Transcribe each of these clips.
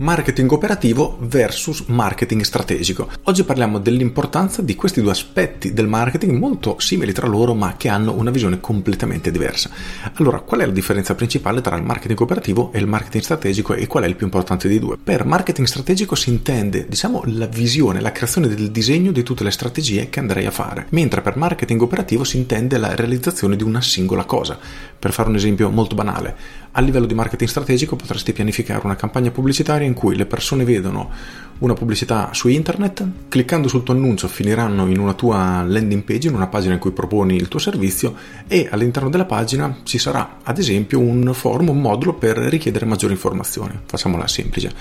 Marketing operativo versus marketing strategico. Oggi parliamo dell'importanza di questi due aspetti del marketing molto simili tra loro ma che hanno una visione completamente diversa. Allora, qual è la differenza principale tra il marketing operativo e il marketing strategico e qual è il più importante dei due? Per marketing strategico si intende, diciamo, la visione, la creazione del disegno di tutte le strategie che andrei a fare, mentre per marketing operativo si intende la realizzazione di una singola cosa. Per fare un esempio molto banale, a livello di marketing strategico potresti pianificare una campagna pubblicitaria in cui le persone vedono una pubblicità su internet, cliccando sul tuo annuncio finiranno in una tua landing page, in una pagina in cui proponi il tuo servizio e all'interno della pagina ci sarà ad esempio un forum, un modulo per richiedere maggiori informazioni. Facciamola semplice.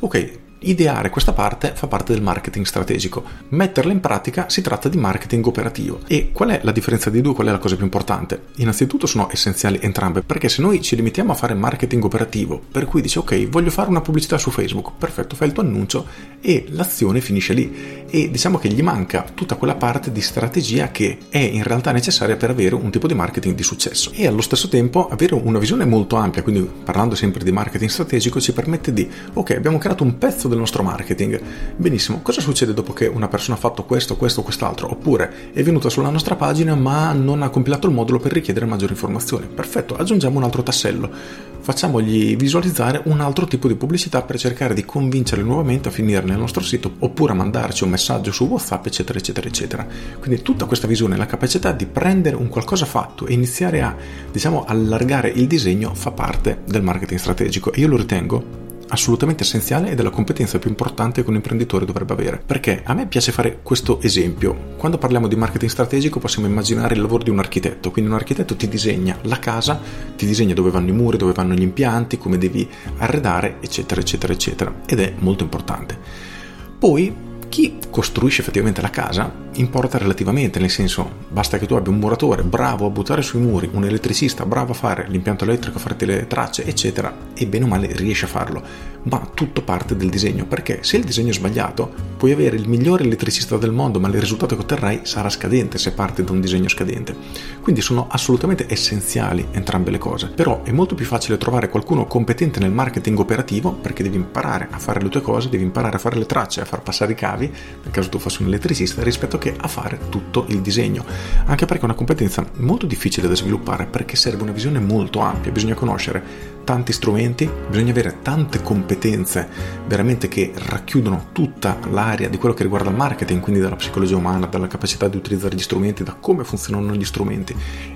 Ok, Ideare questa parte fa parte del marketing strategico, metterla in pratica si tratta di marketing operativo. E qual è la differenza dei due? Qual è la cosa più importante? Innanzitutto sono essenziali entrambe, perché se noi ci limitiamo a fare marketing operativo, per cui dici ok, voglio fare una pubblicità su Facebook, perfetto, fai il tuo annuncio e l'azione finisce lì. E diciamo che gli manca tutta quella parte di strategia che è in realtà necessaria per avere un tipo di marketing di successo. E allo stesso tempo avere una visione molto ampia, quindi parlando sempre di marketing strategico, ci permette di ok, abbiamo creato un pezzo del nostro marketing. Benissimo, cosa succede dopo che una persona ha fatto questo, questo, quest'altro? Oppure è venuta sulla nostra pagina ma non ha compilato il modulo per richiedere maggiori informazioni. Perfetto, aggiungiamo un altro tassello. Facciamogli visualizzare un altro tipo di pubblicità per cercare di convincerli nuovamente a finire nel nostro sito oppure a mandarci un messaggio su WhatsApp, eccetera, eccetera, eccetera. Quindi tutta questa visione, la capacità di prendere un qualcosa fatto e iniziare a, diciamo, allargare il disegno fa parte del marketing strategico e io lo ritengo assolutamente essenziale ed è la competenza più importante che un imprenditore dovrebbe avere. Perché a me piace fare questo esempio. Quando parliamo di marketing strategico possiamo immaginare il lavoro di un architetto, quindi un architetto ti disegna la casa, ti disegna dove vanno i muri, dove vanno gli impianti, come devi arredare, eccetera, eccetera, eccetera. Ed è molto importante. Poi chi costruisce effettivamente la casa importa relativamente, nel senso basta che tu abbia un muratore bravo a buttare sui muri, un elettricista bravo a fare l'impianto elettrico, a farti le tracce, eccetera, e bene o male riesce a farlo. Ma tutto parte del disegno, perché se il disegno è sbagliato, puoi avere il migliore elettricista del mondo, ma il risultato che otterrai sarà scadente se parte da un disegno scadente. Quindi sono assolutamente essenziali entrambe le cose. Però è molto più facile trovare qualcuno competente nel marketing operativo, perché devi imparare a fare le tue cose, devi imparare a fare le tracce, a far passare i cavi, nel caso tu fossi un elettricista, rispetto che a fare tutto il disegno. Anche perché è una competenza molto difficile da sviluppare, perché serve una visione molto ampia, bisogna conoscere tanti strumenti, bisogna avere tante competenze veramente che racchiudono tutta l'area di quello che riguarda il marketing, quindi dalla psicologia umana, dalla capacità di utilizzare gli strumenti, da come funzionano gli strumenti.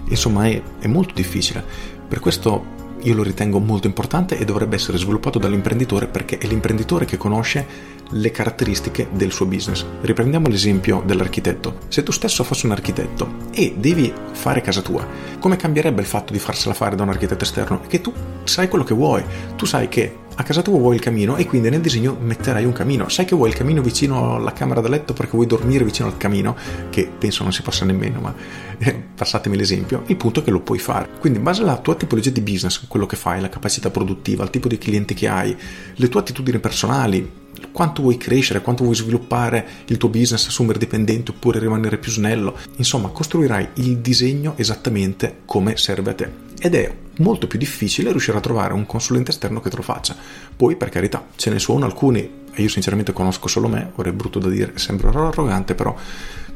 Insomma, è, è molto difficile. Per questo io lo ritengo molto importante e dovrebbe essere sviluppato dall'imprenditore perché è l'imprenditore che conosce le caratteristiche del suo business. Riprendiamo l'esempio dell'architetto. Se tu stesso fossi un architetto e devi fare casa tua, come cambierebbe il fatto di farsela fare da un architetto esterno? Che tu sai quello che vuoi, tu sai che a casa tua vuoi il camino e quindi nel disegno metterai un camino. Sai che vuoi il camino vicino alla camera da letto perché vuoi dormire vicino al camino, che penso non si possa nemmeno, ma eh, passatemi l'esempio. Il punto è che lo puoi fare. Quindi in base alla tua tipologia di business, quello che fai, la capacità produttiva, il tipo di clienti che hai, le tue attitudini personali, quanto vuoi crescere, quanto vuoi sviluppare il tuo business, assumere dipendenti oppure rimanere più snello. Insomma, costruirai il disegno esattamente come serve a te. Ed è molto più difficile riuscire a trovare un consulente esterno che te lo faccia. Poi, per carità, ce ne sono alcuni, e io sinceramente conosco solo me, ora è brutto da dire, sembrerò arrogante, però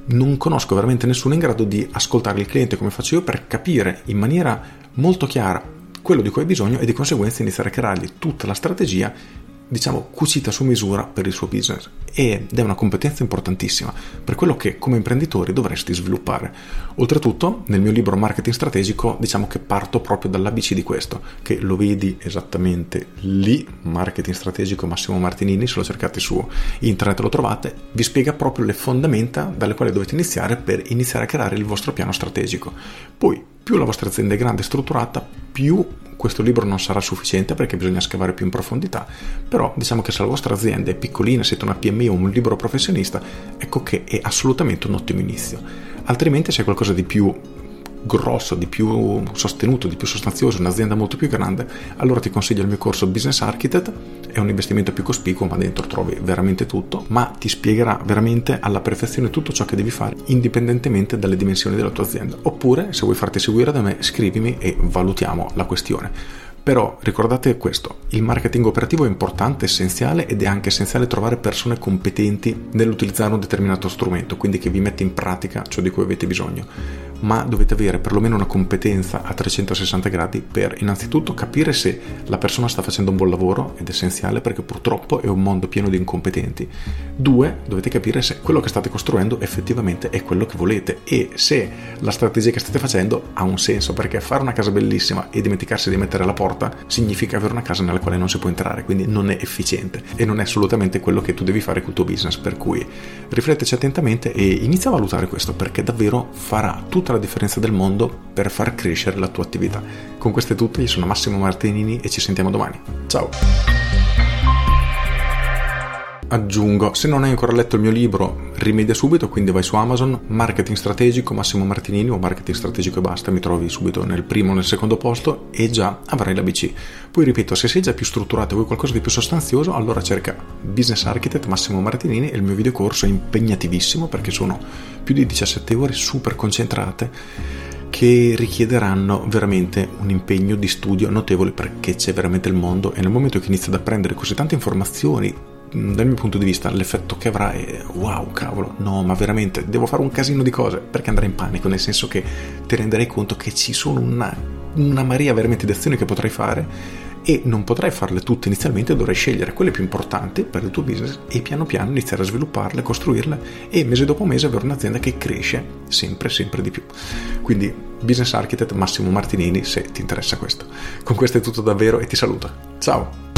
non conosco veramente nessuno in grado di ascoltare il cliente come faccio io per capire in maniera molto chiara quello di cui hai bisogno e di conseguenza iniziare a creargli tutta la strategia diciamo, cucita su misura per il suo business ed è una competenza importantissima per quello che come imprenditori dovresti sviluppare. Oltretutto, nel mio libro Marketing Strategico, diciamo che parto proprio dall'ABC di questo, che lo vedi esattamente lì, Marketing Strategico Massimo Martinini, se lo cercate su internet lo trovate, vi spiega proprio le fondamenta dalle quali dovete iniziare per iniziare a creare il vostro piano strategico. Poi, più la vostra azienda è grande e strutturata, più questo libro non sarà sufficiente perché bisogna scavare più in profondità, però diciamo che se la vostra azienda è piccolina, siete una PMI o un libro professionista, ecco che è assolutamente un ottimo inizio. Altrimenti se è qualcosa di più grosso, di più sostenuto, di più sostanzioso, un'azienda molto più grande, allora ti consiglio il mio corso Business Architect, è un investimento più cospicuo, ma dentro trovi veramente tutto, ma ti spiegherà veramente alla perfezione tutto ciò che devi fare, indipendentemente dalle dimensioni della tua azienda. Oppure, se vuoi farti seguire da me, scrivimi e valutiamo la questione. Però ricordate questo, il marketing operativo è importante, essenziale ed è anche essenziale trovare persone competenti nell'utilizzare un determinato strumento, quindi che vi mette in pratica ciò di cui avete bisogno ma dovete avere perlomeno una competenza a 360 gradi per innanzitutto capire se la persona sta facendo un buon lavoro ed è essenziale perché purtroppo è un mondo pieno di incompetenti. Due, dovete capire se quello che state costruendo effettivamente è quello che volete e se la strategia che state facendo ha un senso perché fare una casa bellissima e dimenticarsi di mettere la porta significa avere una casa nella quale non si può entrare, quindi non è efficiente e non è assolutamente quello che tu devi fare col tuo business, per cui rifletteci attentamente e inizia a valutare questo perché davvero farà tutta la differenza del mondo per far crescere la tua attività. Con questo è tutto, io sono Massimo Martinini e ci sentiamo domani. Ciao! Aggiungo, se non hai ancora letto il mio libro, rimedia subito, quindi vai su Amazon, Marketing Strategico, Massimo Martinini o Marketing Strategico e basta, mi trovi subito nel primo o nel secondo posto e già avrai l'ABC. Poi ripeto, se sei già più strutturato e vuoi qualcosa di più sostanzioso, allora cerca Business Architect Massimo Martinini e il mio videocorso è impegnativissimo perché sono più di 17 ore super concentrate che richiederanno veramente un impegno di studio notevole perché c'è veramente il mondo e nel momento che inizi ad apprendere così tante informazioni dal mio punto di vista l'effetto che avrà è wow cavolo no ma veramente devo fare un casino di cose perché andrai in panico nel senso che ti renderai conto che ci sono una, una marea veramente di azioni che potrai fare e non potrai farle tutte inizialmente, dovrai scegliere quelle più importanti per il tuo business e piano piano iniziare a svilupparle, costruirle e mese dopo mese avere un'azienda che cresce sempre sempre di più. Quindi Business Architect Massimo Martinini se ti interessa questo. Con questo è tutto davvero e ti saluto. Ciao!